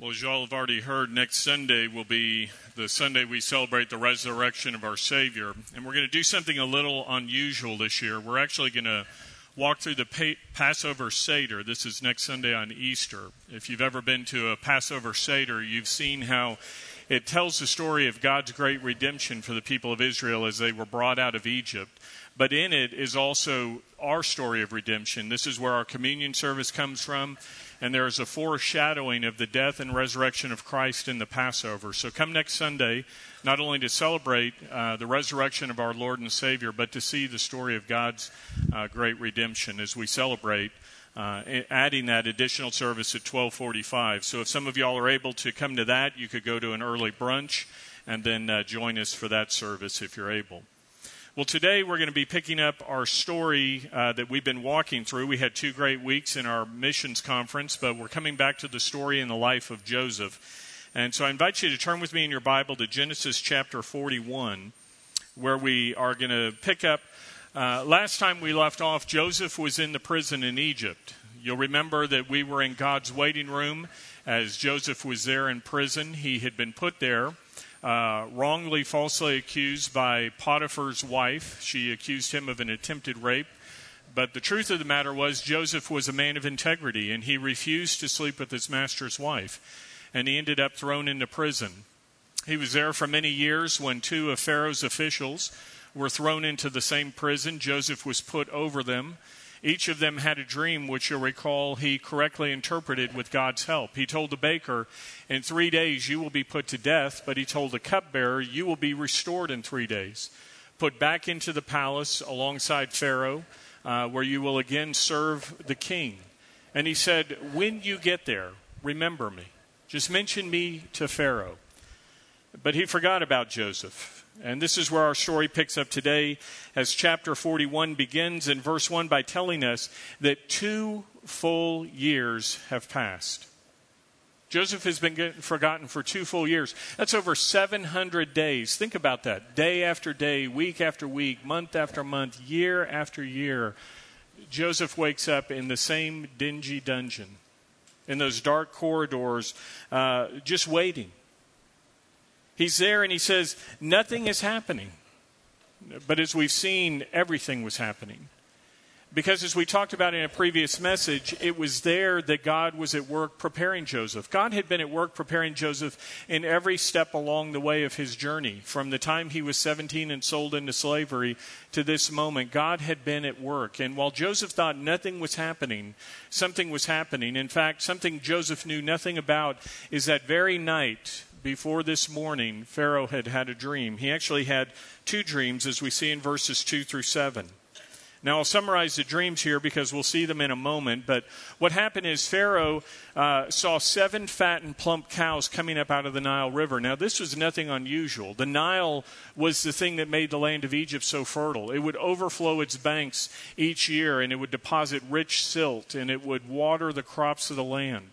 Well, as you all have already heard, next Sunday will be the Sunday we celebrate the resurrection of our Savior. And we're going to do something a little unusual this year. We're actually going to walk through the Passover Seder. This is next Sunday on Easter. If you've ever been to a Passover Seder, you've seen how it tells the story of God's great redemption for the people of Israel as they were brought out of Egypt. But in it is also our story of redemption. This is where our communion service comes from and there is a foreshadowing of the death and resurrection of Christ in the Passover. So come next Sunday, not only to celebrate uh, the resurrection of our Lord and Savior, but to see the story of God's uh, great redemption as we celebrate. Uh, adding that additional service at 1245 so if some of y'all are able to come to that you could go to an early brunch and then uh, join us for that service if you're able well, today we're going to be picking up our story uh, that we've been walking through. We had two great weeks in our missions conference, but we're coming back to the story in the life of Joseph. And so I invite you to turn with me in your Bible to Genesis chapter 41, where we are going to pick up. Uh, last time we left off, Joseph was in the prison in Egypt. You'll remember that we were in God's waiting room as Joseph was there in prison. He had been put there uh, wrongly, falsely accused by Potiphar's wife. She accused him of an attempted rape. But the truth of the matter was, Joseph was a man of integrity, and he refused to sleep with his master's wife. And he ended up thrown into prison. He was there for many years when two of Pharaoh's officials were thrown into the same prison. Joseph was put over them. Each of them had a dream, which you'll recall he correctly interpreted with God's help. He told the baker, In three days you will be put to death, but he told the cupbearer, You will be restored in three days, put back into the palace alongside Pharaoh, uh, where you will again serve the king. And he said, When you get there, remember me. Just mention me to Pharaoh. But he forgot about Joseph. And this is where our story picks up today as chapter 41 begins in verse 1 by telling us that two full years have passed. Joseph has been forgotten for two full years. That's over 700 days. Think about that. Day after day, week after week, month after month, year after year. Joseph wakes up in the same dingy dungeon, in those dark corridors, uh, just waiting He's there and he says, Nothing is happening. But as we've seen, everything was happening. Because as we talked about in a previous message, it was there that God was at work preparing Joseph. God had been at work preparing Joseph in every step along the way of his journey. From the time he was 17 and sold into slavery to this moment, God had been at work. And while Joseph thought nothing was happening, something was happening. In fact, something Joseph knew nothing about is that very night, before this morning, Pharaoh had had a dream. He actually had two dreams, as we see in verses 2 through 7. Now, I'll summarize the dreams here because we'll see them in a moment. But what happened is Pharaoh uh, saw seven fat and plump cows coming up out of the Nile River. Now, this was nothing unusual. The Nile was the thing that made the land of Egypt so fertile. It would overflow its banks each year, and it would deposit rich silt, and it would water the crops of the land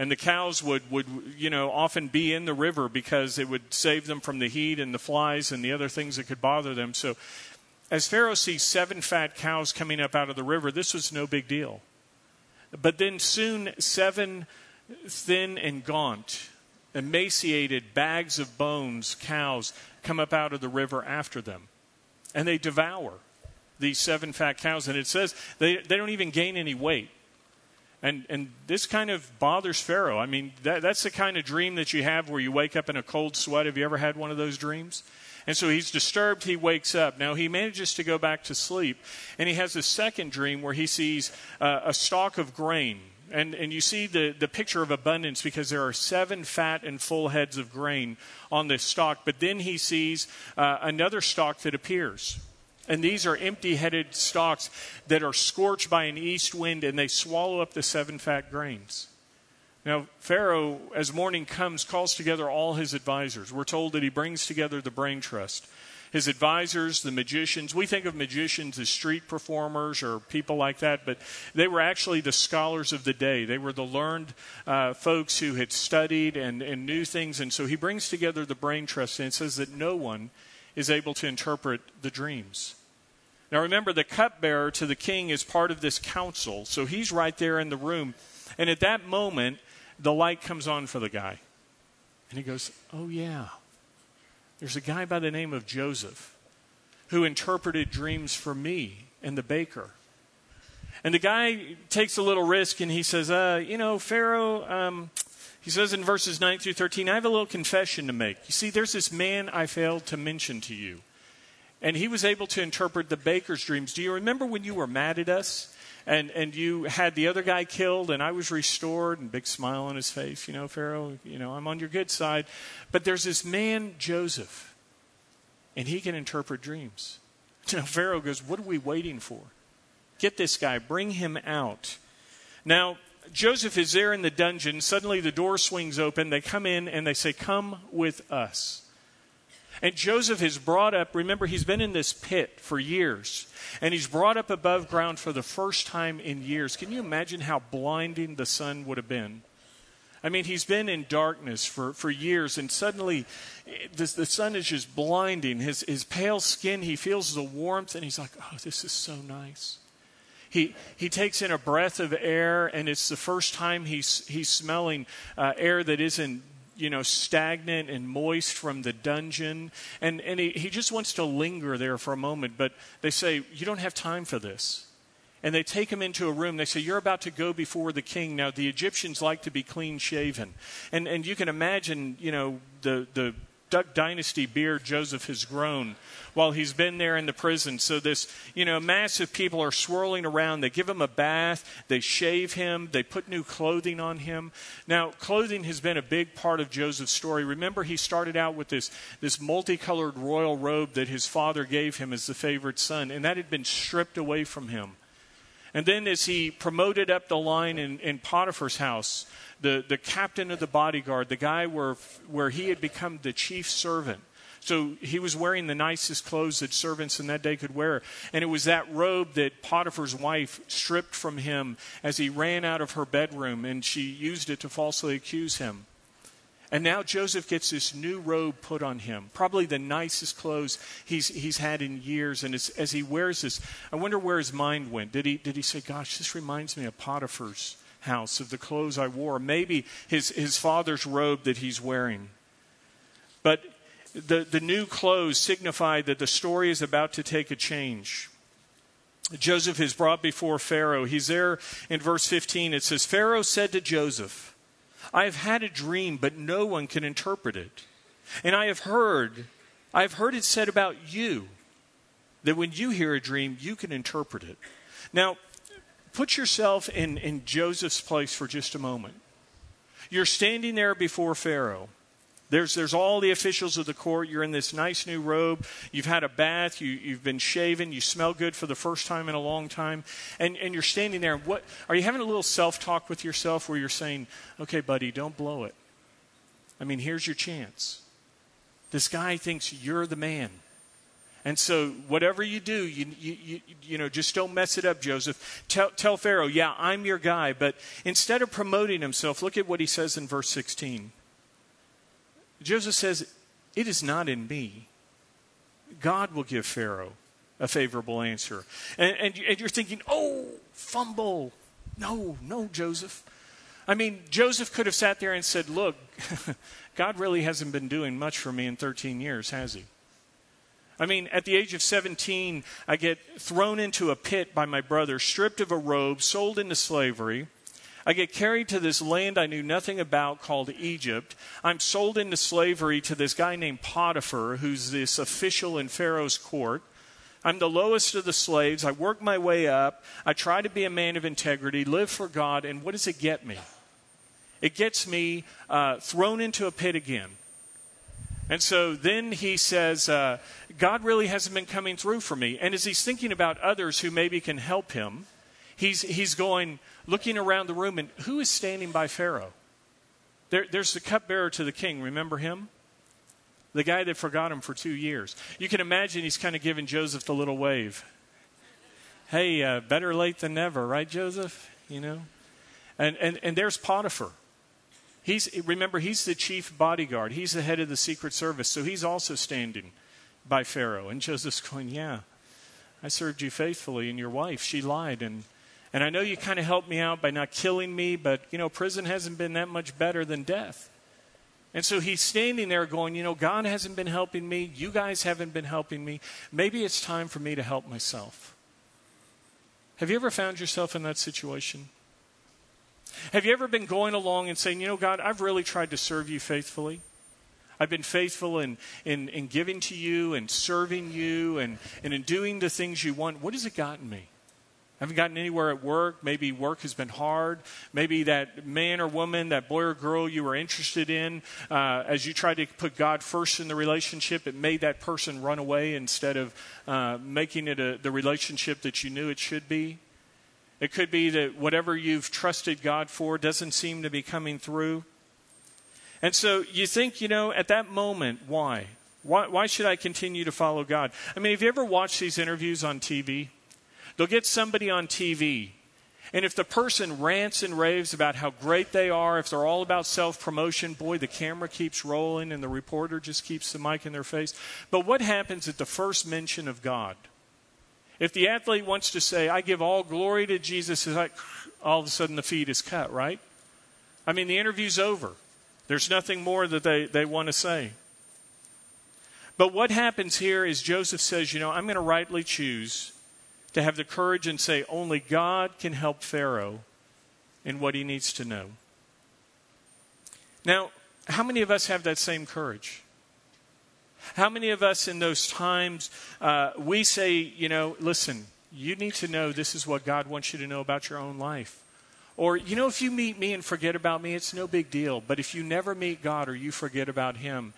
and the cows would, would you know often be in the river because it would save them from the heat and the flies and the other things that could bother them. So as pharaoh sees seven fat cows coming up out of the river this was no big deal. But then soon seven thin and gaunt emaciated bags of bones cows come up out of the river after them. And they devour these seven fat cows. And it says they, they don't even gain any weight and, and this kind of bothers Pharaoh. I mean, that, that's the kind of dream that you have where you wake up in a cold sweat. Have you ever had one of those dreams? And so he's disturbed. He wakes up. Now, he manages to go back to sleep. And he has a second dream where he sees uh, a stalk of grain. And, and you see the, the picture of abundance because there are seven fat and full heads of grain on this stalk. But then he sees uh, another stalk that appears. And these are empty headed stalks that are scorched by an east wind and they swallow up the seven fat grains. Now, Pharaoh, as morning comes, calls together all his advisors. We're told that he brings together the brain trust. His advisors, the magicians, we think of magicians as street performers or people like that, but they were actually the scholars of the day. They were the learned uh, folks who had studied and, and knew things. And so he brings together the brain trust and says that no one is able to interpret the dreams. Now remember, the cupbearer to the king is part of this council, so he's right there in the room. And at that moment, the light comes on for the guy. And he goes, Oh, yeah. There's a guy by the name of Joseph who interpreted dreams for me and the baker. And the guy takes a little risk and he says, uh, You know, Pharaoh, um, he says in verses 9 through 13, I have a little confession to make. You see, there's this man I failed to mention to you. And he was able to interpret the baker's dreams. Do you remember when you were mad at us? And, and you had the other guy killed, and I was restored, and big smile on his face. You know, Pharaoh, you know, I'm on your good side. But there's this man, Joseph, and he can interpret dreams. Now, Pharaoh goes, What are we waiting for? Get this guy, bring him out. Now, Joseph is there in the dungeon. Suddenly, the door swings open. They come in and they say, Come with us. And Joseph is brought up. Remember, he's been in this pit for years. And he's brought up above ground for the first time in years. Can you imagine how blinding the sun would have been? I mean, he's been in darkness for, for years, and suddenly the sun is just blinding. His, his pale skin, he feels the warmth, and he's like, oh, this is so nice. He, he takes in a breath of air, and it's the first time he's, he's smelling uh, air that isn't you know, stagnant and moist from the dungeon. And, and he, he just wants to linger there for a moment. But they say, You don't have time for this. And they take him into a room. They say, You're about to go before the king. Now, the Egyptians like to be clean shaven. And, and you can imagine, you know, the, the Duck Dynasty beard Joseph has grown while he's been there in the prison. So this, you know, massive people are swirling around. They give him a bath, they shave him, they put new clothing on him. Now, clothing has been a big part of Joseph's story. Remember, he started out with this, this multicolored royal robe that his father gave him as the favorite son, and that had been stripped away from him. And then, as he promoted up the line in, in Potiphar's house, the, the captain of the bodyguard, the guy where, where he had become the chief servant. So he was wearing the nicest clothes that servants in that day could wear. And it was that robe that Potiphar's wife stripped from him as he ran out of her bedroom, and she used it to falsely accuse him. And now Joseph gets this new robe put on him, probably the nicest clothes he's, he's had in years. And as, he wears this, I wonder where his mind went. Did he, did he say, Gosh, this reminds me of Potiphar's house, of the clothes I wore, maybe his, his father's robe that he's wearing. But the, the new clothes signify that the story is about to take a change. Joseph is brought before Pharaoh. He's there in verse 15. It says, Pharaoh said to Joseph, I have had a dream, but no one can interpret it. And I have heard, I have heard it said about you that when you hear a dream, you can interpret it. Now, put yourself in, in Joseph's place for just a moment. You're standing there before Pharaoh. There's, there's all the officials of the court. You're in this nice new robe. You've had a bath. You, you've been shaven. You smell good for the first time in a long time. And, and you're standing there. What, are you having a little self talk with yourself where you're saying, okay, buddy, don't blow it? I mean, here's your chance. This guy thinks you're the man. And so, whatever you do, you, you, you, you, know, just don't mess it up, Joseph. Tell, tell Pharaoh, yeah, I'm your guy. But instead of promoting himself, look at what he says in verse 16. Joseph says, It is not in me. God will give Pharaoh a favorable answer. And, and, and you're thinking, Oh, fumble. No, no, Joseph. I mean, Joseph could have sat there and said, Look, God really hasn't been doing much for me in 13 years, has he? I mean, at the age of 17, I get thrown into a pit by my brother, stripped of a robe, sold into slavery. I get carried to this land I knew nothing about called Egypt. I'm sold into slavery to this guy named Potiphar, who's this official in Pharaoh's court. I'm the lowest of the slaves. I work my way up. I try to be a man of integrity, live for God, and what does it get me? It gets me uh, thrown into a pit again. And so then he says, uh, God really hasn't been coming through for me. And as he's thinking about others who maybe can help him, he's, he's going, looking around the room, and who is standing by Pharaoh? There, there's the cupbearer to the king. Remember him? The guy that forgot him for two years. You can imagine he's kind of giving Joseph the little wave. Hey, uh, better late than never, right, Joseph? You know? And, and, and there's Potiphar. He's, remember, he's the chief bodyguard. He's the head of the Secret Service. So he's also standing by Pharaoh. And Joseph's going, Yeah, I served you faithfully, and your wife, she lied. And, And I know you kind of helped me out by not killing me, but, you know, prison hasn't been that much better than death. And so he's standing there going, You know, God hasn't been helping me. You guys haven't been helping me. Maybe it's time for me to help myself. Have you ever found yourself in that situation? Have you ever been going along and saying, You know, God, I've really tried to serve you faithfully? I've been faithful in, in, in giving to you and serving you and, and in doing the things you want. What has it gotten me? I haven't gotten anywhere at work. Maybe work has been hard. Maybe that man or woman, that boy or girl you were interested in, uh, as you tried to put God first in the relationship, it made that person run away instead of uh, making it a, the relationship that you knew it should be. It could be that whatever you've trusted God for doesn't seem to be coming through. And so you think, you know, at that moment, why? Why, why should I continue to follow God? I mean, have you ever watched these interviews on TV? They'll get somebody on TV. And if the person rants and raves about how great they are, if they're all about self promotion, boy, the camera keeps rolling and the reporter just keeps the mic in their face. But what happens at the first mention of God? If the athlete wants to say, I give all glory to Jesus, like all of a sudden the feed is cut, right? I mean, the interview's over. There's nothing more that they, they want to say. But what happens here is Joseph says, you know, I'm going to rightly choose to have the courage and say, only God can help Pharaoh in what he needs to know. Now, how many of us have that same courage? How many of us in those times uh, we say, you know, listen, you need to know this is what God wants you to know about your own life? Or, you know, if you meet me and forget about me, it's no big deal. But if you never meet God or you forget about Him,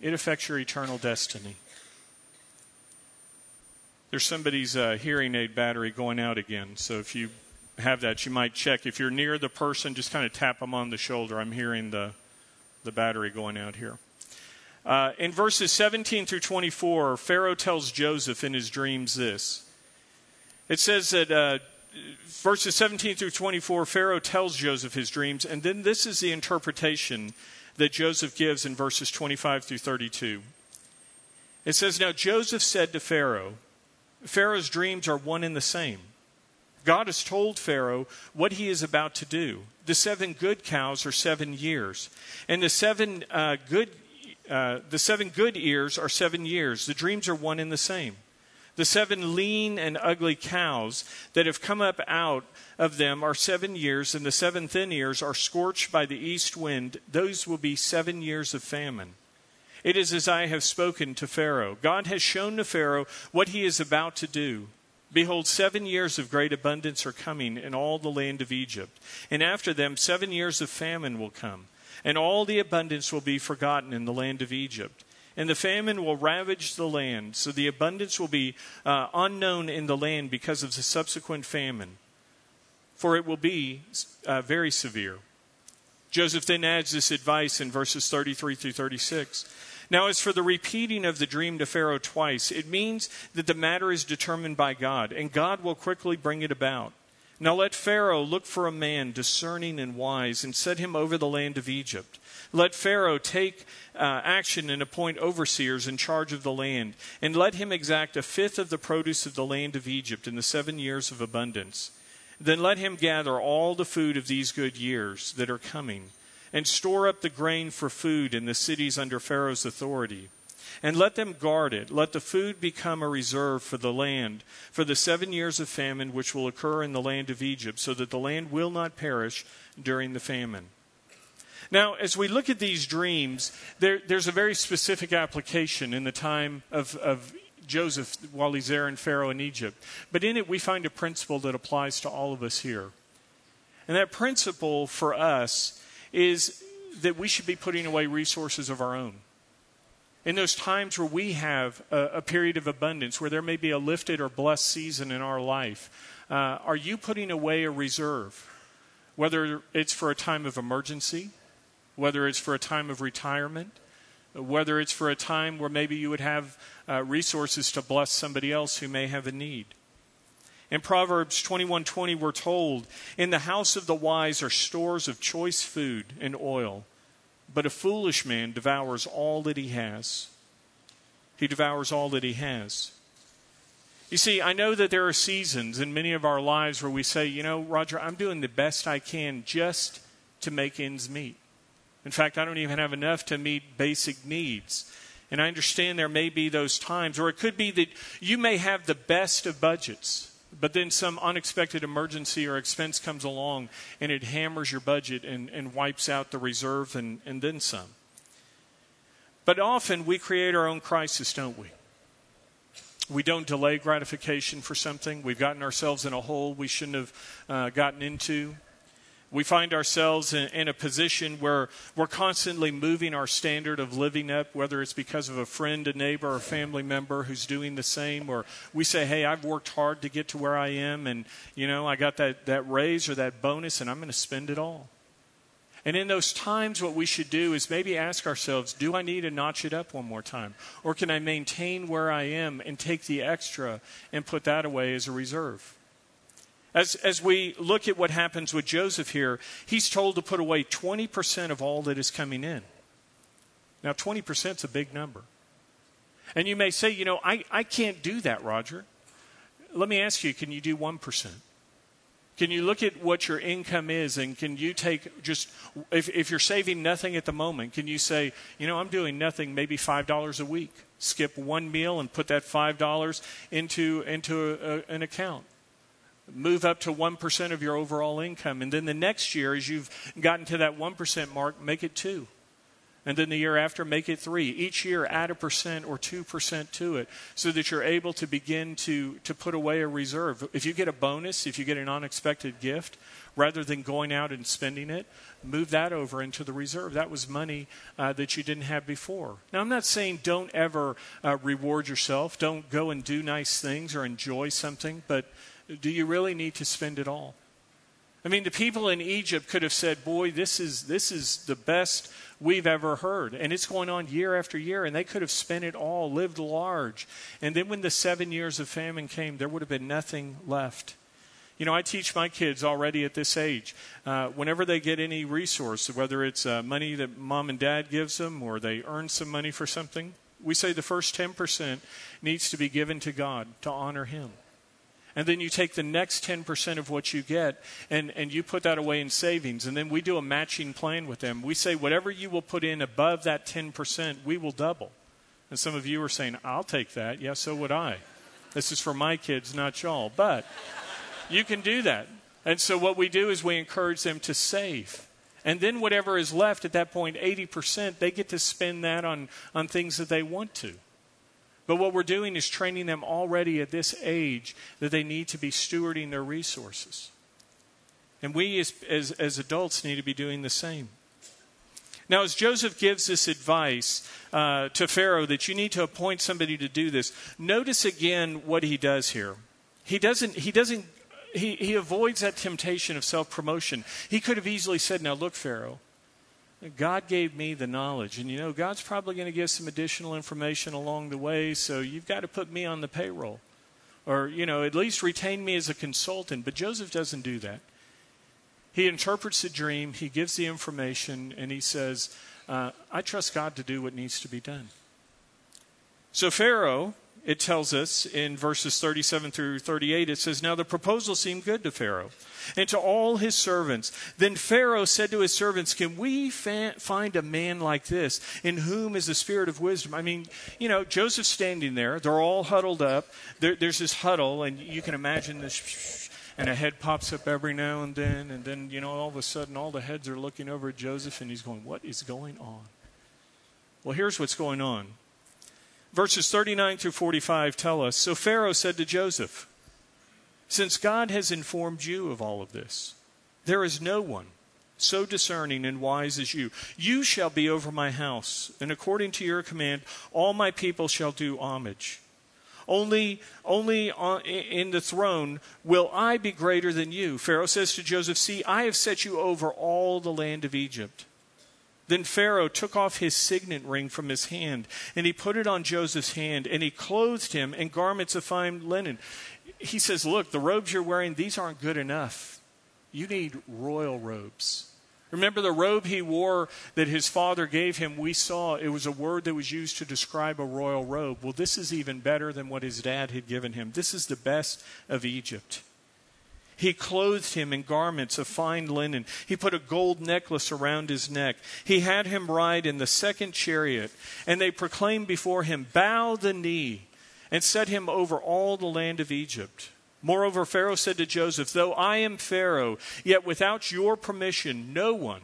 it affects your eternal destiny. There's somebody's uh, hearing aid battery going out again. So if you have that, you might check. If you're near the person, just kind of tap them on the shoulder. I'm hearing the, the battery going out here. Uh, in verses 17 through 24, Pharaoh tells Joseph in his dreams this. It says that uh, verses 17 through 24, Pharaoh tells Joseph his dreams, and then this is the interpretation that Joseph gives in verses 25 through 32. It says, Now Joseph said to Pharaoh, Pharaoh's dreams are one and the same. God has told Pharaoh what he is about to do. The seven good cows are seven years, and the seven uh, good uh, the seven good ears are seven years. The dreams are one and the same. The seven lean and ugly cows that have come up out of them are seven years, and the seven thin ears are scorched by the east wind. Those will be seven years of famine. It is as I have spoken to Pharaoh. God has shown to Pharaoh what he is about to do. Behold, seven years of great abundance are coming in all the land of Egypt. And after them, seven years of famine will come. And all the abundance will be forgotten in the land of Egypt. And the famine will ravage the land, so the abundance will be uh, unknown in the land because of the subsequent famine. For it will be uh, very severe. Joseph then adds this advice in verses 33 through 36. Now, as for the repeating of the dream to Pharaoh twice, it means that the matter is determined by God, and God will quickly bring it about. Now let Pharaoh look for a man discerning and wise, and set him over the land of Egypt. Let Pharaoh take uh, action and appoint overseers in charge of the land, and let him exact a fifth of the produce of the land of Egypt in the seven years of abundance. Then let him gather all the food of these good years that are coming and store up the grain for food in the cities under Pharaoh's authority. And let them guard it. Let the food become a reserve for the land, for the seven years of famine which will occur in the land of Egypt, so that the land will not perish during the famine. Now, as we look at these dreams, there, there's a very specific application in the time of, of Joseph while he's there in Pharaoh in Egypt. But in it, we find a principle that applies to all of us here. And that principle for us is that we should be putting away resources of our own. In those times where we have a, a period of abundance, where there may be a lifted or blessed season in our life, uh, are you putting away a reserve? Whether it's for a time of emergency, whether it's for a time of retirement, whether it's for a time where maybe you would have uh, resources to bless somebody else who may have a need. In Proverbs 21:20 we're told, "In the house of the wise are stores of choice food and oil, but a foolish man devours all that he has." He devours all that he has. You see, I know that there are seasons in many of our lives where we say, you know, Roger, I'm doing the best I can just to make ends meet. In fact, I don't even have enough to meet basic needs. And I understand there may be those times, or it could be that you may have the best of budgets, but then some unexpected emergency or expense comes along and it hammers your budget and, and wipes out the reserve and, and then some. But often we create our own crisis, don't we? We don't delay gratification for something. We've gotten ourselves in a hole we shouldn't have uh, gotten into we find ourselves in, in, a position where we're constantly moving our standard of living up, whether it's because of a friend, a neighbor, or a family member who's doing the same, or we say, hey, I've worked hard to get to where I am, and, you know, I got that, that raise or that bonus, and I'm going to spend it all. And in those times, what we should do is maybe ask ourselves, do I need to notch it up one more time? Or can I maintain where I am and take the extra and put that away as a reserve? As, as we look at what happens with Joseph here, he's told to put away 20% of all that is coming in. Now, 20% is a big number. And you may say, you know, I, I can't do that, Roger. Let me ask you, can you do 1%? Can you look at what your income is and can you take just, if, if you're saving nothing at the moment, can you say, you know, I'm doing nothing, maybe $5 a week? Skip one meal and put that $5 into, into a, a, an account move up to 1% of your overall income. And then the next year, as you've gotten to that 1% mark, make it 2. And then the year after, make it 3. Each year, add a percent or 2% to it so that you're able to begin to, to put away a reserve. If you get a bonus, if you get an unexpected gift, rather than going out and spending it, move that over into the reserve. That was money uh, that you didn't have before. Now, I'm not saying don't ever uh, reward yourself, don't go and do nice things or enjoy something, but do you really need to spend it all? I mean, the people in Egypt could have said, Boy, this is, this is the best we've ever heard. And it's going on year after year, and they could have spent it all, lived large. And then when the seven years of famine came, there would have been nothing left. You know, I teach my kids already at this age. Uh, whenever they get any resource, whether it's uh, money that mom and dad gives them or they earn some money for something, we say the first 10% needs to be given to God to honor Him. And then you take the next 10% of what you get and, and you put that away in savings. And then we do a matching plan with them. We say, whatever you will put in above that 10%, we will double. And some of you are saying, I'll take that. Yeah, so would I. This is for my kids, not y'all. But you can do that. And so what we do is we encourage them to save. And then whatever is left at that point, 80%, they get to spend that on, on things that they want to. But what we're doing is training them already at this age that they need to be stewarding their resources. And we as, as, as adults need to be doing the same. Now, as Joseph gives this advice uh, to Pharaoh that you need to appoint somebody to do this, notice again what he does here. He doesn't, he doesn't, he, he avoids that temptation of self promotion. He could have easily said, Now, look, Pharaoh, God gave me the knowledge. And you know, God's probably going to give some additional information along the way, so you've got to put me on the payroll. Or, you know, at least retain me as a consultant. But Joseph doesn't do that. He interprets the dream, he gives the information, and he says, uh, I trust God to do what needs to be done. So Pharaoh it tells us in verses 37 through 38, it says, Now the proposal seemed good to Pharaoh and to all his servants. Then Pharaoh said to his servants, Can we fa- find a man like this in whom is the spirit of wisdom? I mean, you know, Joseph's standing there. They're all huddled up. There, there's this huddle, and you can imagine this. And a head pops up every now and then, and then, you know, all of a sudden, all the heads are looking over at Joseph, and he's going, What is going on? Well, here's what's going on Verses 39 through 45 tell us So Pharaoh said to Joseph, Since God has informed you of all of this, there is no one so discerning and wise as you. You shall be over my house, and according to your command, all my people shall do homage. Only, only uh, in the throne will I be greater than you. Pharaoh says to Joseph, See, I have set you over all the land of Egypt. Then Pharaoh took off his signet ring from his hand, and he put it on Joseph's hand, and he clothed him in garments of fine linen. He says, Look, the robes you're wearing, these aren't good enough. You need royal robes. Remember the robe he wore that his father gave him? We saw it was a word that was used to describe a royal robe. Well, this is even better than what his dad had given him. This is the best of Egypt. He clothed him in garments of fine linen. He put a gold necklace around his neck. He had him ride in the second chariot, and they proclaimed before him, Bow the knee, and set him over all the land of Egypt. Moreover, Pharaoh said to Joseph, Though I am Pharaoh, yet without your permission, no one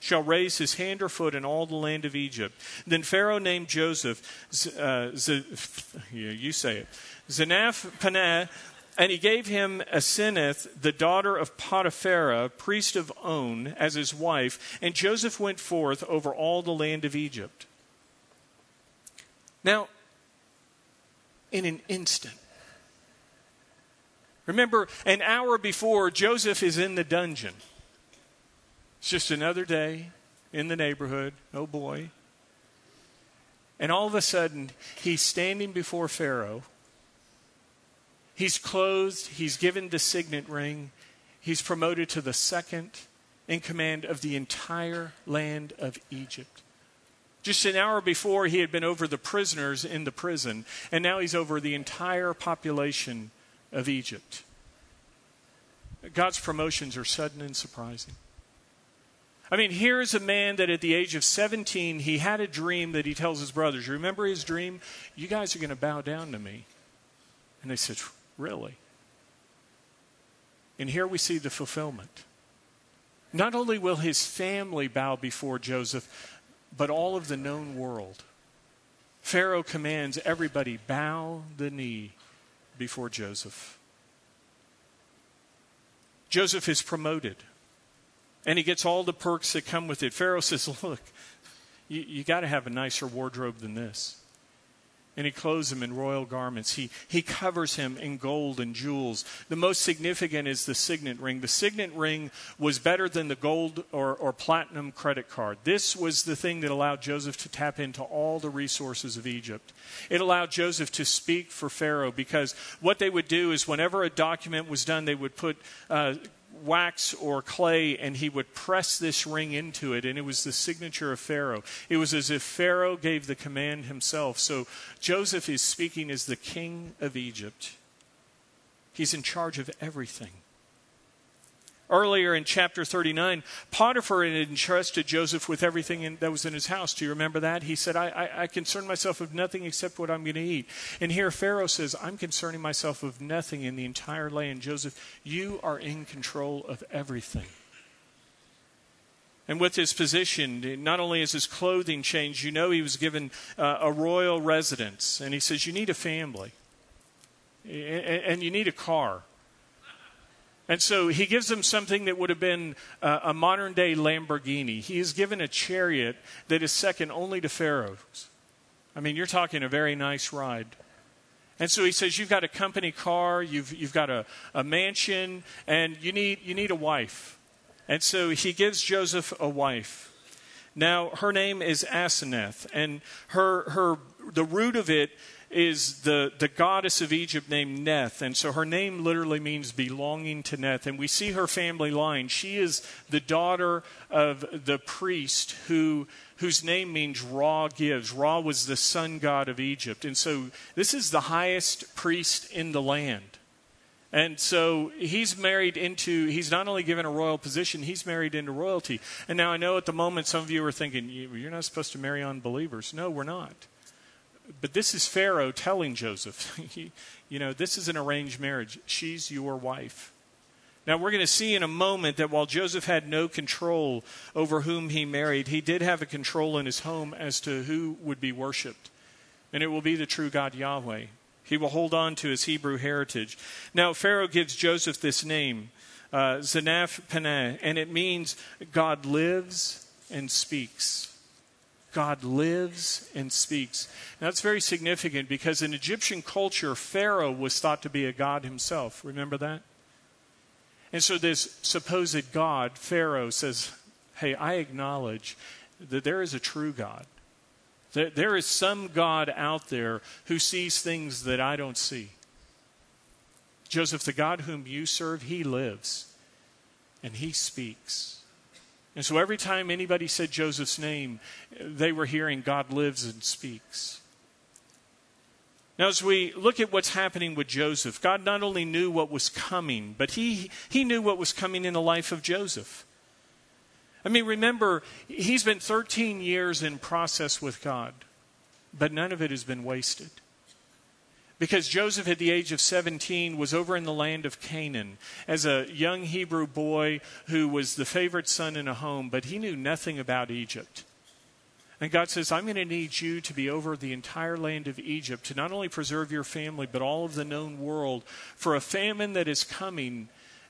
shall raise his hand or foot in all the land of Egypt. Then Pharaoh named Joseph, uh, Z- you say it, Zanaph Paneah, and he gave him Asenath, the daughter of Potiphera, priest of On, as his wife, and Joseph went forth over all the land of Egypt. Now, in an instant, Remember, an hour before, Joseph is in the dungeon. It's just another day in the neighborhood. Oh boy. And all of a sudden, he's standing before Pharaoh. He's clothed, he's given the signet ring, he's promoted to the second in command of the entire land of Egypt. Just an hour before, he had been over the prisoners in the prison, and now he's over the entire population of Egypt. God's promotions are sudden and surprising. I mean, here's a man that at the age of 17, he had a dream that he tells his brothers. Remember his dream? You guys are going to bow down to me. And they said, Really? And here we see the fulfillment. Not only will his family bow before Joseph, but all of the known world. Pharaoh commands everybody bow the knee before Joseph. Joseph is promoted, and he gets all the perks that come with it. Pharaoh says, Look, you, you got to have a nicer wardrobe than this and he clothes him in royal garments. He, he covers him in gold and jewels. The most significant is the signet ring. The signet ring was better than the gold or, or platinum credit card. This was the thing that allowed Joseph to tap into all the resources of Egypt. It allowed Joseph to speak for Pharaoh because what they would do is whenever a document was done, they would put uh, wax or clay and he would press this ring into it, and it was the signature of Pharaoh. It was as if Pharaoh gave the command himself. So Joseph is speaking as the king of Egypt, he's in charge of everything. Earlier in chapter 39, Potiphar had entrusted Joseph with everything in, that was in his house. Do you remember that? He said, I, I, I concern myself of nothing except what I'm going to eat. And here Pharaoh says, I'm concerning myself of nothing in the entire land. Joseph, you are in control of everything. And with his position, not only is his clothing changed, you know he was given uh, a royal residence. And he says, You need a family, and you need a car. And so he gives them something that would have been uh, a modern day Lamborghini. He is given a chariot that is second only to Pharaoh's. I mean, you're talking a very nice ride. And so he says, You've got a company car, you've, you've got a, a mansion, and you need, you need a wife. And so he gives Joseph a wife. Now, her name is Aseneth, and her, her, the root of it is the, the goddess of Egypt named Neth. And so her name literally means belonging to Neth. And we see her family line. She is the daughter of the priest who, whose name means Ra gives. Ra was the sun god of Egypt. And so this is the highest priest in the land. And so he's married into, he's not only given a royal position, he's married into royalty. And now I know at the moment some of you are thinking, you're not supposed to marry unbelievers. No, we're not but this is Pharaoh telling Joseph, you know, this is an arranged marriage. She's your wife. Now, we're going to see in a moment that while Joseph had no control over whom he married, he did have a control in his home as to who would be worshiped. And it will be the true God Yahweh. He will hold on to his Hebrew heritage. Now, Pharaoh gives Joseph this name, uh, Zanaph Paneah, and it means God lives and speaks. God lives and speaks. Now, that's very significant because in Egyptian culture, Pharaoh was thought to be a god himself. Remember that? And so, this supposed God, Pharaoh, says, Hey, I acknowledge that there is a true God. That there is some God out there who sees things that I don't see. Joseph, the God whom you serve, he lives and he speaks. And so every time anybody said Joseph's name, they were hearing God lives and speaks. Now, as we look at what's happening with Joseph, God not only knew what was coming, but he, he knew what was coming in the life of Joseph. I mean, remember, he's been 13 years in process with God, but none of it has been wasted. Because Joseph, at the age of 17, was over in the land of Canaan as a young Hebrew boy who was the favorite son in a home, but he knew nothing about Egypt. And God says, I'm going to need you to be over the entire land of Egypt to not only preserve your family, but all of the known world for a famine that is coming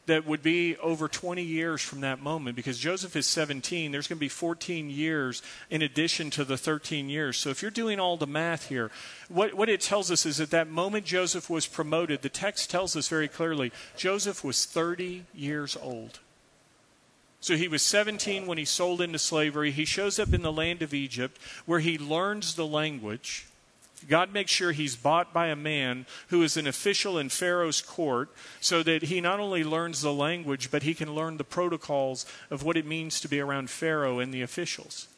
that would be over 20 years from that moment because Joseph is 17. There's going to be 14 years in addition to the 13 years. So if you're doing all the math here, what, what it tells us is that that moment Joseph was promoted, the text tells us very clearly Joseph was 30 years old. So he was 17 when he sold into slavery. He shows up in the land of Egypt where he learns the language. God makes sure he's bought by a man who is an official in Pharaoh's court so that he not only learns the language, but he can learn the protocols of what it means to be around Pharaoh and the officials.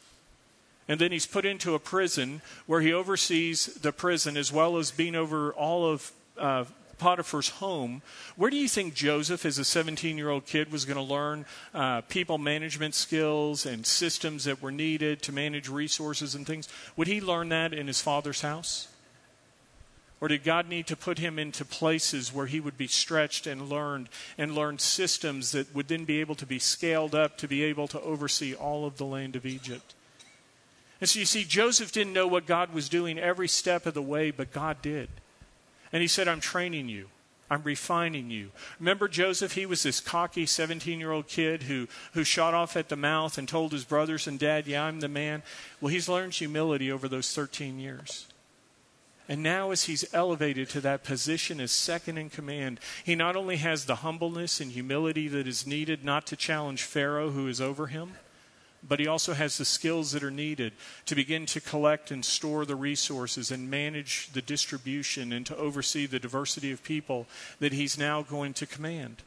And then he's put into a prison where he oversees the prison as well as being over all of uh, Potiphar's home, where do you think Joseph, as a 17 year old kid, was going to learn uh, people management skills and systems that were needed to manage resources and things? Would he learn that in his father's house? Or did God need to put him into places where he would be stretched and learned and learn systems that would then be able to be scaled up to be able to oversee all of the land of Egypt? And so you see, Joseph didn't know what God was doing every step of the way, but God did. And he said, I'm training you. I'm refining you. Remember Joseph? He was this cocky 17 year old kid who, who shot off at the mouth and told his brothers and dad, Yeah, I'm the man. Well, he's learned humility over those 13 years. And now, as he's elevated to that position as second in command, he not only has the humbleness and humility that is needed not to challenge Pharaoh, who is over him, but he also has the skills that are needed to begin to collect and store the resources and manage the distribution and to oversee the diversity of people that he's now going to command.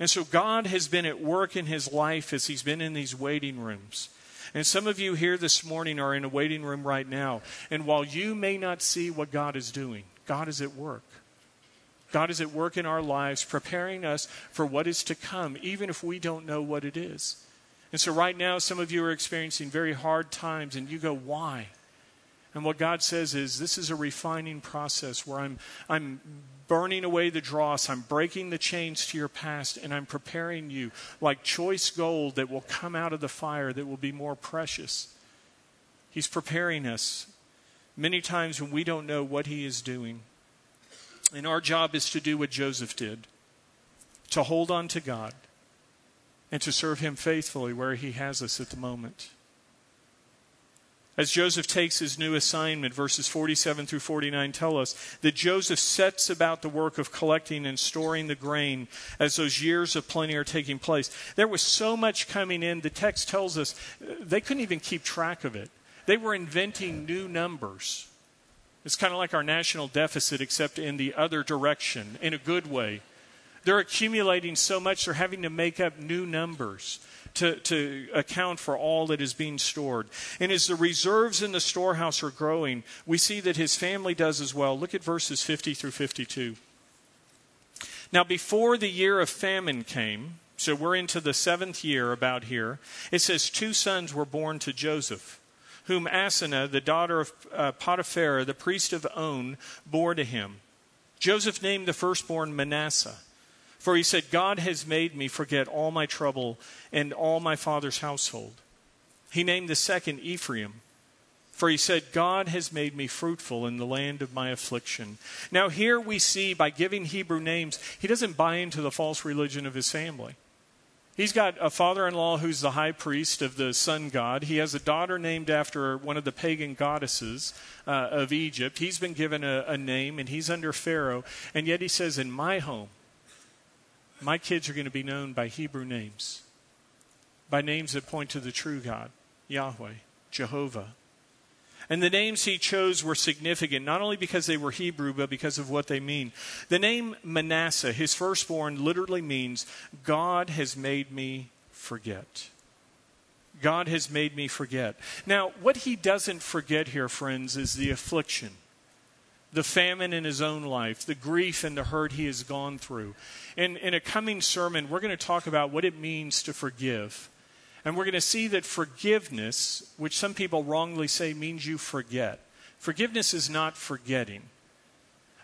And so God has been at work in his life as he's been in these waiting rooms. And some of you here this morning are in a waiting room right now. And while you may not see what God is doing, God is at work. God is at work in our lives, preparing us for what is to come, even if we don't know what it is. And so, right now, some of you are experiencing very hard times, and you go, Why? And what God says is, This is a refining process where I'm, I'm burning away the dross, I'm breaking the chains to your past, and I'm preparing you like choice gold that will come out of the fire that will be more precious. He's preparing us many times when we don't know what He is doing. And our job is to do what Joseph did to hold on to God and to serve Him faithfully where He has us at the moment. As Joseph takes his new assignment, verses 47 through 49 tell us that Joseph sets about the work of collecting and storing the grain as those years of plenty are taking place. There was so much coming in, the text tells us uh, they couldn't even keep track of it. They were inventing new numbers. It's kind of like our national deficit, except in the other direction, in a good way. They're accumulating so much, they're having to make up new numbers to, to account for all that is being stored. And as the reserves in the storehouse are growing, we see that his family does as well. Look at verses 50 through 52. Now, before the year of famine came, so we're into the seventh year about here, it says two sons were born to Joseph, whom Asenah, the daughter of uh, Potiphar, the priest of On, bore to him. Joseph named the firstborn Manasseh for he said, God has made me forget all my trouble and all my father's household. He named the second Ephraim. For he said, God has made me fruitful in the land of my affliction. Now, here we see by giving Hebrew names, he doesn't buy into the false religion of his family. He's got a father in law who's the high priest of the sun god. He has a daughter named after one of the pagan goddesses uh, of Egypt. He's been given a, a name and he's under Pharaoh. And yet he says, In my home, my kids are going to be known by Hebrew names, by names that point to the true God, Yahweh, Jehovah. And the names he chose were significant, not only because they were Hebrew, but because of what they mean. The name Manasseh, his firstborn, literally means God has made me forget. God has made me forget. Now, what he doesn't forget here, friends, is the affliction, the famine in his own life, the grief and the hurt he has gone through. In, in a coming sermon, we're going to talk about what it means to forgive. And we're going to see that forgiveness, which some people wrongly say means you forget, forgiveness is not forgetting.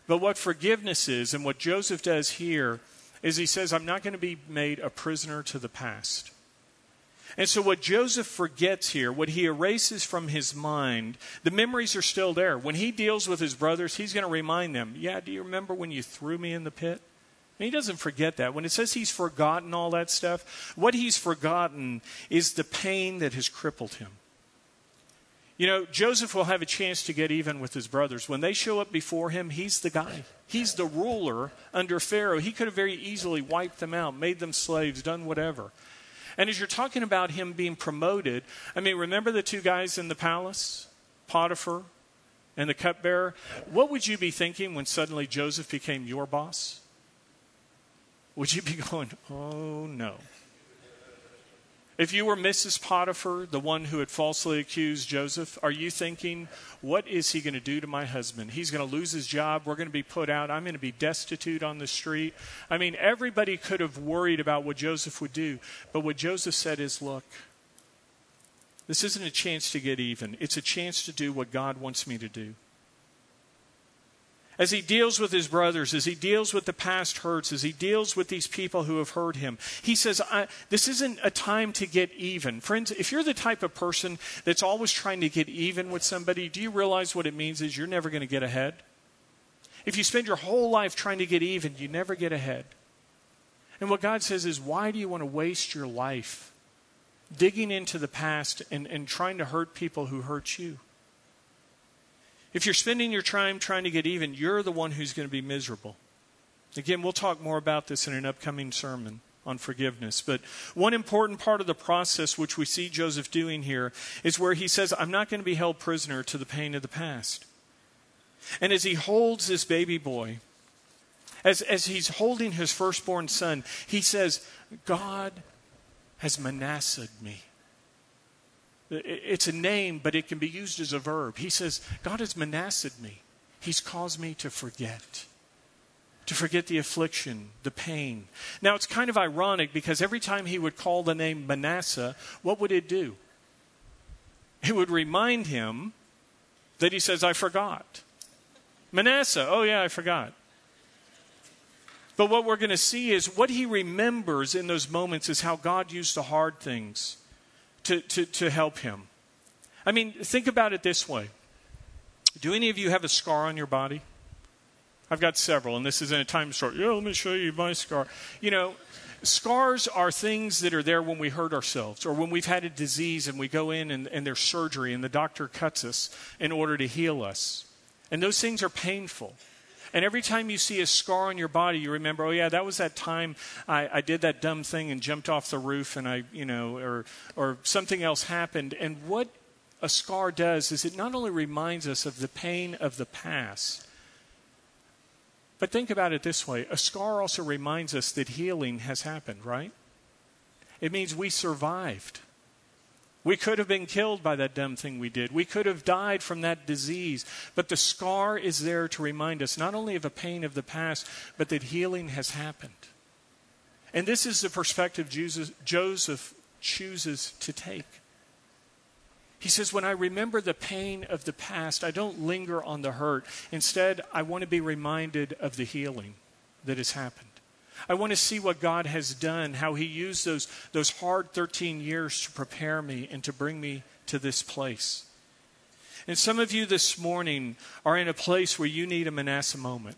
But what forgiveness is, and what Joseph does here, is he says, I'm not going to be made a prisoner to the past. And so, what Joseph forgets here, what he erases from his mind, the memories are still there. When he deals with his brothers, he's going to remind them, Yeah, do you remember when you threw me in the pit? And he doesn't forget that. When it says he's forgotten all that stuff, what he's forgotten is the pain that has crippled him. You know, Joseph will have a chance to get even with his brothers. When they show up before him, he's the guy. He's the ruler under Pharaoh. He could have very easily wiped them out, made them slaves, done whatever. And as you're talking about him being promoted, I mean, remember the two guys in the palace? Potiphar and the cupbearer? What would you be thinking when suddenly Joseph became your boss? Would you be going, oh no? If you were Mrs. Potiphar, the one who had falsely accused Joseph, are you thinking, what is he going to do to my husband? He's going to lose his job. We're going to be put out. I'm going to be destitute on the street. I mean, everybody could have worried about what Joseph would do. But what Joseph said is, look, this isn't a chance to get even, it's a chance to do what God wants me to do as he deals with his brothers, as he deals with the past hurts, as he deals with these people who have hurt him, he says, This isn't a time to get even. Friends, if you're the type of person that's always trying to get even with somebody, do you realize what it means is you're never going to get ahead? If you spend your whole life trying to get even, you never get ahead. And what God says is, Why do you want to waste your life digging into the past and, and trying to hurt people who hurt you? If you're spending your time trying to get even, you're the one who's going to be miserable. Again, we'll talk more about this in an upcoming sermon on forgiveness. But one important part of the process, which we see Joseph doing here, is where he says, I'm not going to be held prisoner to the pain of the past. And as he holds this baby boy, as, as he's holding his firstborn son, he says, God has Manasseh me. It's a name, but it can be used as a verb. He says, God has Manasseh me. He's caused me to forget. To forget the affliction, the pain. Now, it's kind of ironic because every time he would call the name Manasseh, what would it do? It would remind him that he says, I forgot. Manasseh, oh yeah, I forgot. But what we're going to see is what he remembers in those moments is how God used the hard things to, to, to help him. I mean, think about it this way Do any of you have a scar on your body? I've got several, and this isn't a time start, yeah, let me show you my scar. You know, scars are things that are there when we hurt ourselves or when we've had a disease and we go in and, and there's surgery and the doctor cuts us in order to heal us. And those things are painful. And every time you see a scar on your body, you remember, oh yeah, that was that time I, I did that dumb thing and jumped off the roof, and I, you know, or or something else happened. And what a scar does is it not only reminds us of the pain of the past, but think about it this way: a scar also reminds us that healing has happened. Right? It means we survived. We could have been killed by that dumb thing we did. We could have died from that disease. But the scar is there to remind us not only of a pain of the past, but that healing has happened. And this is the perspective Joseph chooses to take. He says, When I remember the pain of the past, I don't linger on the hurt. Instead, I want to be reminded of the healing that has happened. I want to see what God has done, how He used those, those hard 13 years to prepare me and to bring me to this place. And some of you this morning are in a place where you need a Manasseh moment,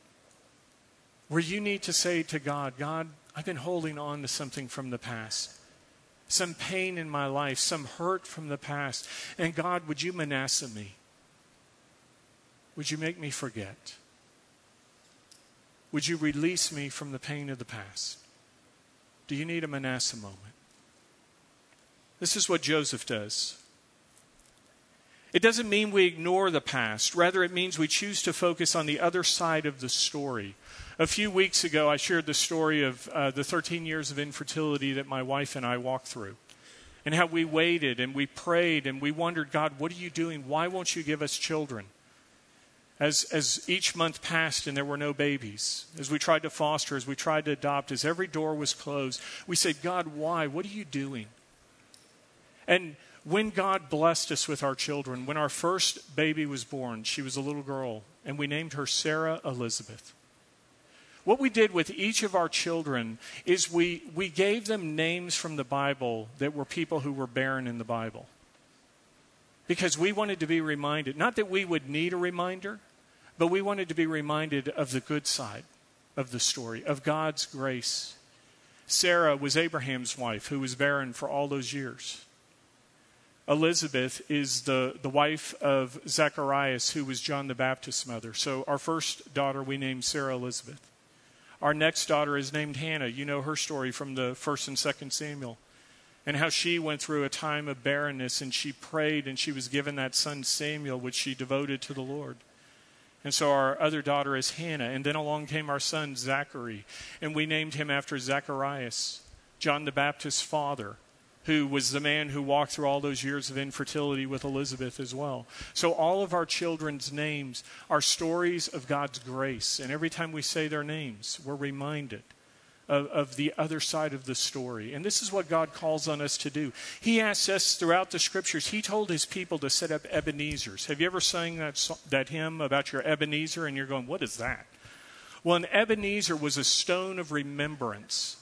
where you need to say to God, God, I've been holding on to something from the past, some pain in my life, some hurt from the past. And God, would you Manasseh me? Would you make me forget? Would you release me from the pain of the past? Do you need a Manasseh moment? This is what Joseph does. It doesn't mean we ignore the past. Rather, it means we choose to focus on the other side of the story. A few weeks ago, I shared the story of uh, the 13 years of infertility that my wife and I walked through. and how we waited and we prayed and we wondered, God, what are you doing? Why won't you give us children? As, as each month passed and there were no babies, as we tried to foster, as we tried to adopt, as every door was closed, we said, God, why? What are you doing? And when God blessed us with our children, when our first baby was born, she was a little girl, and we named her Sarah Elizabeth. What we did with each of our children is we, we gave them names from the Bible that were people who were barren in the Bible. Because we wanted to be reminded, not that we would need a reminder, but we wanted to be reminded of the good side of the story, of God's grace. Sarah was Abraham's wife, who was barren for all those years. Elizabeth is the, the wife of Zacharias, who was John the Baptist's mother. So our first daughter we named Sarah Elizabeth. Our next daughter is named Hannah. You know her story from the first and second Samuel. And how she went through a time of barrenness and she prayed and she was given that son Samuel, which she devoted to the Lord. And so our other daughter is Hannah. And then along came our son Zachary. And we named him after Zacharias, John the Baptist's father who was the man who walked through all those years of infertility with Elizabeth as well. So, all of our children's names are stories of God's grace. And every time we say their names, we're reminded of, of, the other side of the story. And this is what God calls on us to do. He asks us throughout the scriptures, He told His people to set up Ebenezer's. Have you ever sang that, that hymn about your Ebenezer? And you're going, what is that? Well, an Ebenezer was a stone of remembrance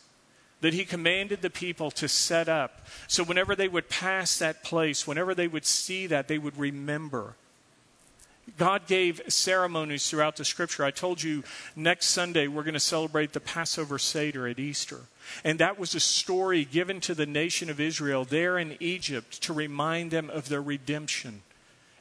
that he commanded the people to set up. So whenever they would pass that place, whenever they would see that, they would remember. God gave ceremonies throughout the scripture. I told you next Sunday we're going to celebrate the Passover Seder at Easter. And that was a story given to the nation of Israel there in Egypt to remind them of their redemption.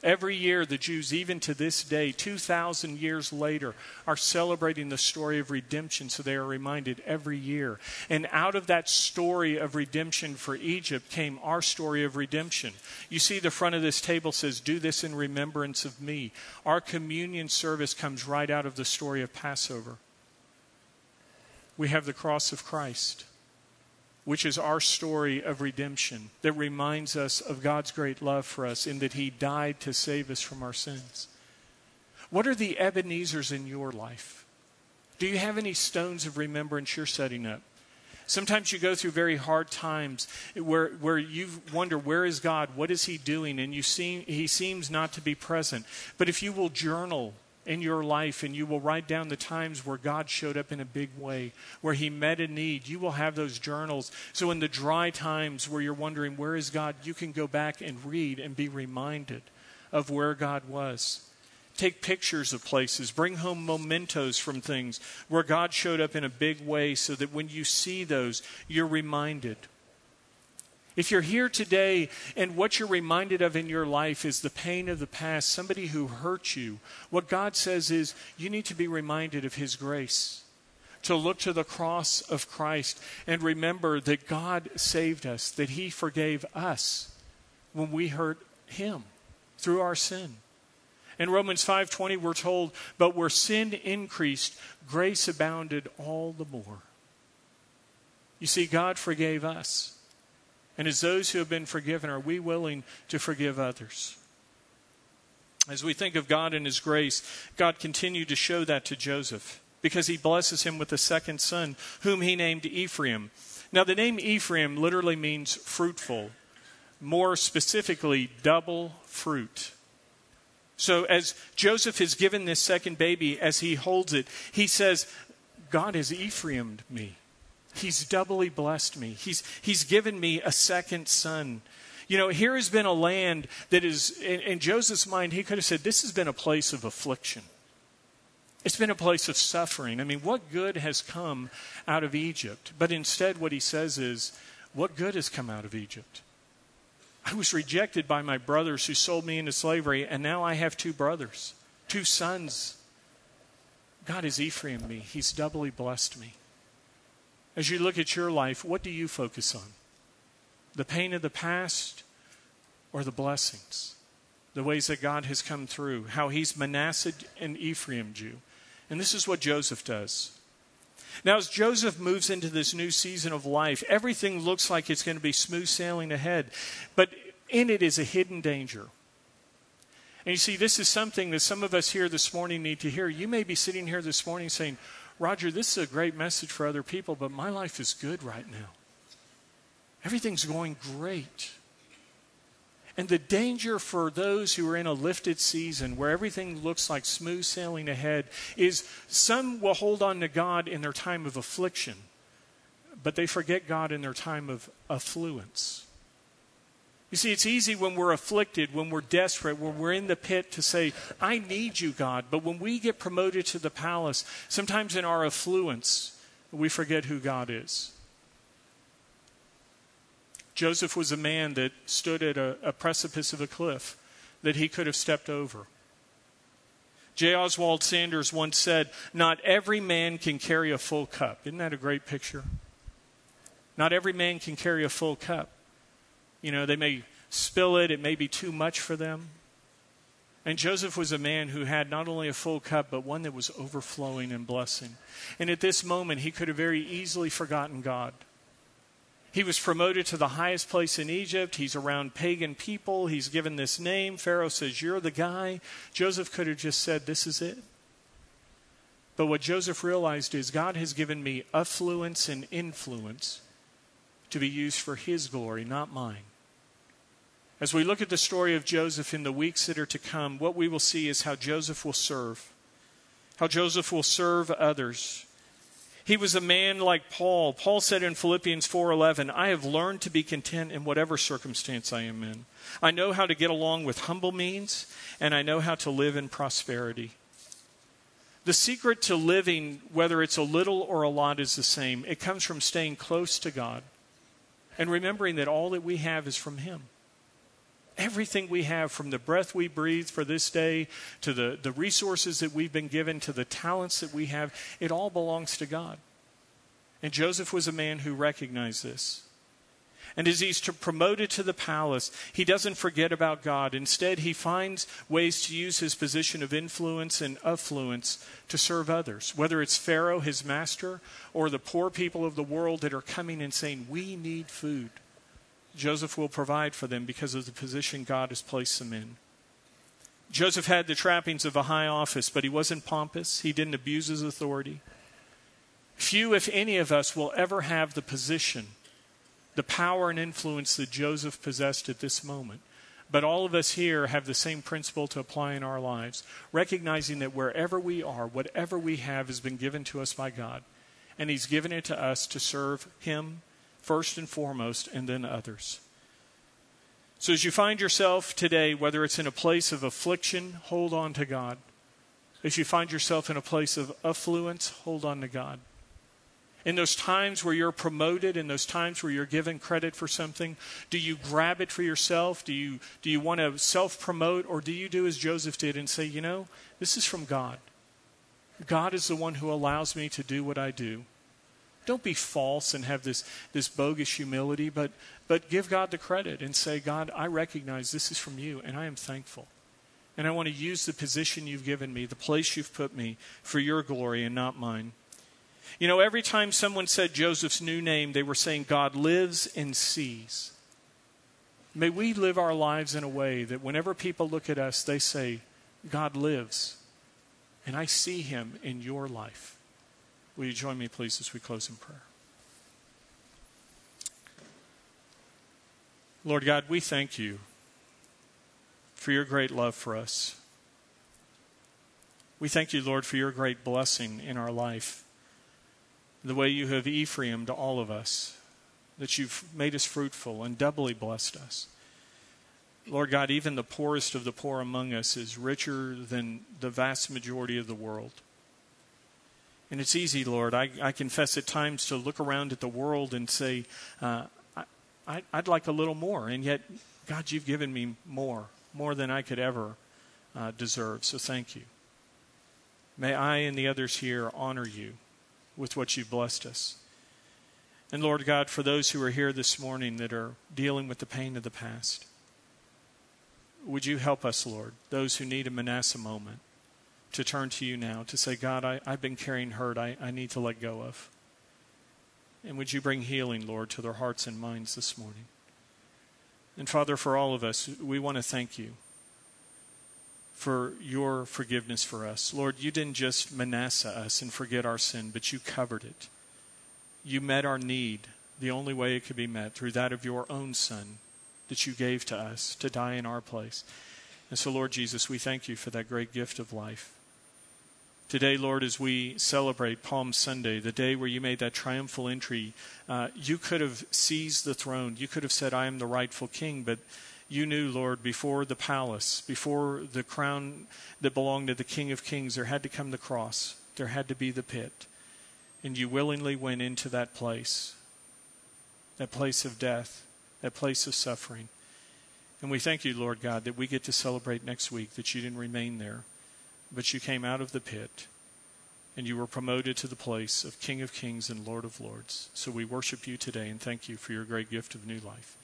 Every year, the Jews, even to this day, 2,000 years later, are celebrating the story of redemption, so they are reminded every year. And out of that story of redemption for Egypt came our story of redemption. You see, the front of this table says, Do this in remembrance of me. Our communion service comes right out of the story of Passover. We have the cross of Christ which is our story of redemption that reminds us of God's great love for us in that He died to save us from our sins. What are the Ebenezer's in your life? Do you have any stones of remembrance you're setting up? Sometimes you go through very hard times where, where you wonder, where is God? What is He doing? And you see, He seems not to be present. But if you will journal in your life and you will write down the times where God showed up in a big way, where He met a need. You will have those journals. So, in the dry times where you're wondering, where is God, you can go back and read and be reminded of where God was. Take pictures of places, bring home mementos from things where God showed up in a big way so that when you see those, you're reminded. If you're here today and what you're reminded of in your life is the pain of the past, somebody who hurt you, what God says is you need to be reminded of His grace. To look to the cross of Christ and remember that God saved us, that He forgave us when we hurt Him through our sin. In Romans 5:20 we're told, "But where sin increased, grace abounded all the more." You see God forgave us. And as those who have been forgiven, are we willing to forgive others? As we think of God and His grace, God continued to show that to Joseph because He blesses him with a second son, whom He named Ephraim. Now, the name Ephraim literally means fruitful, more specifically, double fruit. So, as Joseph is given this second baby, as he holds it, he says, God has Ephraim me. He's doubly blessed me. He's, he's given me a second son. You know, here has been a land that is, in, in Joseph's mind, he could have said, This has been a place of affliction. It's been a place of suffering. I mean, what good has come out of Egypt? But instead, what he says is, What good has come out of Egypt? I was rejected by my brothers who sold me into slavery, and now I have two brothers, two sons. God has Ephraim me. He's doubly blessed me. As you look at your life, what do you focus on? The pain of the past or the blessings? The ways that God has come through, how He's Manasseh and Ephraim you. And this is what Joseph does. Now, as Joseph moves into this new season of life, everything looks like it's going to be smooth sailing ahead, but in it is a hidden danger. And you see, this is something that some of us here this morning need to hear. You may be sitting here this morning saying, Roger, this is a great message for other people, but my life is good right now. Everything's going great. And the danger for those who are in a lifted season where everything looks like smooth sailing ahead is some will hold on to God in their time of affliction, but they forget God in their time of affluence. You see, it's easy when we're afflicted, when we're desperate, when we're in the pit to say, I need you, God. But when we get promoted to the palace, sometimes in our affluence, we forget who God is. Joseph was a man that stood at a, a precipice of a cliff that he could have stepped over. J. Oswald Sanders once said, Not every man can carry a full cup. Isn't that a great picture? Not every man can carry a full cup. You know, they may spill it, it may be too much for them. And Joseph was a man who had not only a full cup, but one that was overflowing in blessing. And at this moment, he could have very easily forgotten God. He was promoted to the highest place in Egypt. He's around pagan people. He's given this name. Pharaoh says, You're the guy. Joseph could have just said, This is it. But what Joseph realized is God has given me affluence and influence to be used for his glory, not mine. As we look at the story of Joseph in the weeks that are to come, what we will see is how Joseph will serve, how Joseph will serve others. He was a man like Paul. Paul said in Philippians 4:11, "I have learned to be content in whatever circumstance I am in. I know how to get along with humble means, and I know how to live in prosperity." The secret to living, whether it's a little or a lot, is the same. It comes from staying close to God and remembering that all that we have is from Him. Everything we have, from the breath we breathe for this day to the, the resources that we've been given to the talents that we have, it all belongs to God. And Joseph was a man who recognized this. And as he's promoted to the palace, he doesn't forget about God. Instead, he finds ways to use his position of influence and affluence to serve others, whether it's Pharaoh, his master, or the poor people of the world that are coming and saying, We need food. Joseph will provide for them because of the position God has placed them in. Joseph had the trappings of a high office, but he wasn't pompous. He didn't abuse his authority. Few, if any of us, will ever have the position, the power and influence that Joseph possessed at this moment. But all of us here have the same principle to apply in our lives, recognizing that wherever we are, whatever we have has been given to us by God, and He's given it to us to serve Him first and foremost, and then others. So, as you find yourself today, whether it's in a place of affliction, hold on to God. As you find yourself in a place of affluence, hold on to God. In those times where you're promoted, in those times where you're given credit for something, do you grab it for yourself? Do you, do you want to self promote? Or do you do as Joseph did and say, you know, this is from God? God is the one who allows me to do what I do. Don't be false and have this, this bogus humility, but, but give God the credit and say, God, I recognize this is from you, and I am thankful. And I want to use the position you've given me, the place you've put me, for your glory and not mine. You know, every time someone said Joseph's new name, they were saying, God lives and sees. May we live our lives in a way that whenever people look at us, they say, God lives, and I see him in your life. Will you join me, please, as we close in prayer? Lord God, we thank you for your great love for us. We thank you, Lord, for your great blessing in our life. The way you have Ephraim to all of us, that you've made us fruitful and doubly blessed us. Lord God, even the poorest of the poor among us is richer than the vast majority of the world. And it's easy, Lord. I, I confess at times to look around at the world and say, uh, I, would like a little more. And yet, God, you've given me more, more than I could ever uh, deserve. So thank you. May I and the others here honor you with what you've blessed us. And Lord God, for those who are here this morning that are dealing with the pain of the past, would you help us, Lord, those who need a Manasseh moment? to turn to you now, to say, God, I, have been carrying hurt I, I need to let go of. And would you bring healing, Lord, to their hearts and minds this morning? And Father, for all of us, we want to thank you for your forgiveness for us. Lord, you didn't just Manasseh us and forget our sin, but you covered it. You met our need the only way it could be met through that of your own Son that you gave to us to die in our place. And so, Lord Jesus, we thank you for that great gift of life. Today, Lord, as we celebrate Palm Sunday, the day where you made that triumphal entry, uh, you could have seized the throne. You could have said, I am the rightful king. But you knew, Lord, before the palace, before the crown that belonged to the King of Kings, there had to come the cross, there had to be the pit. And you willingly went into that place, that place of death, that place of suffering. And we thank you, Lord God, that we get to celebrate next week that you didn't remain there, but you came out of the pit and you were promoted to the place of King of Kings and Lord of Lords. So we worship you today and thank you for your great gift of new life.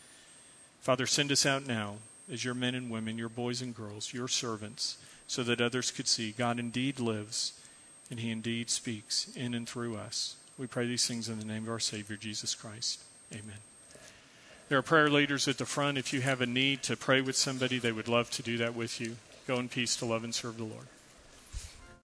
Father, send us out now as your men and women, your boys and girls, your servants, so that others could see God indeed lives and he indeed speaks in and through us. We pray these things in the name of our Savior, Jesus Christ. Amen. There are prayer leaders at the front. If you have a need to pray with somebody, they would love to do that with you. Go in peace to love and serve the Lord.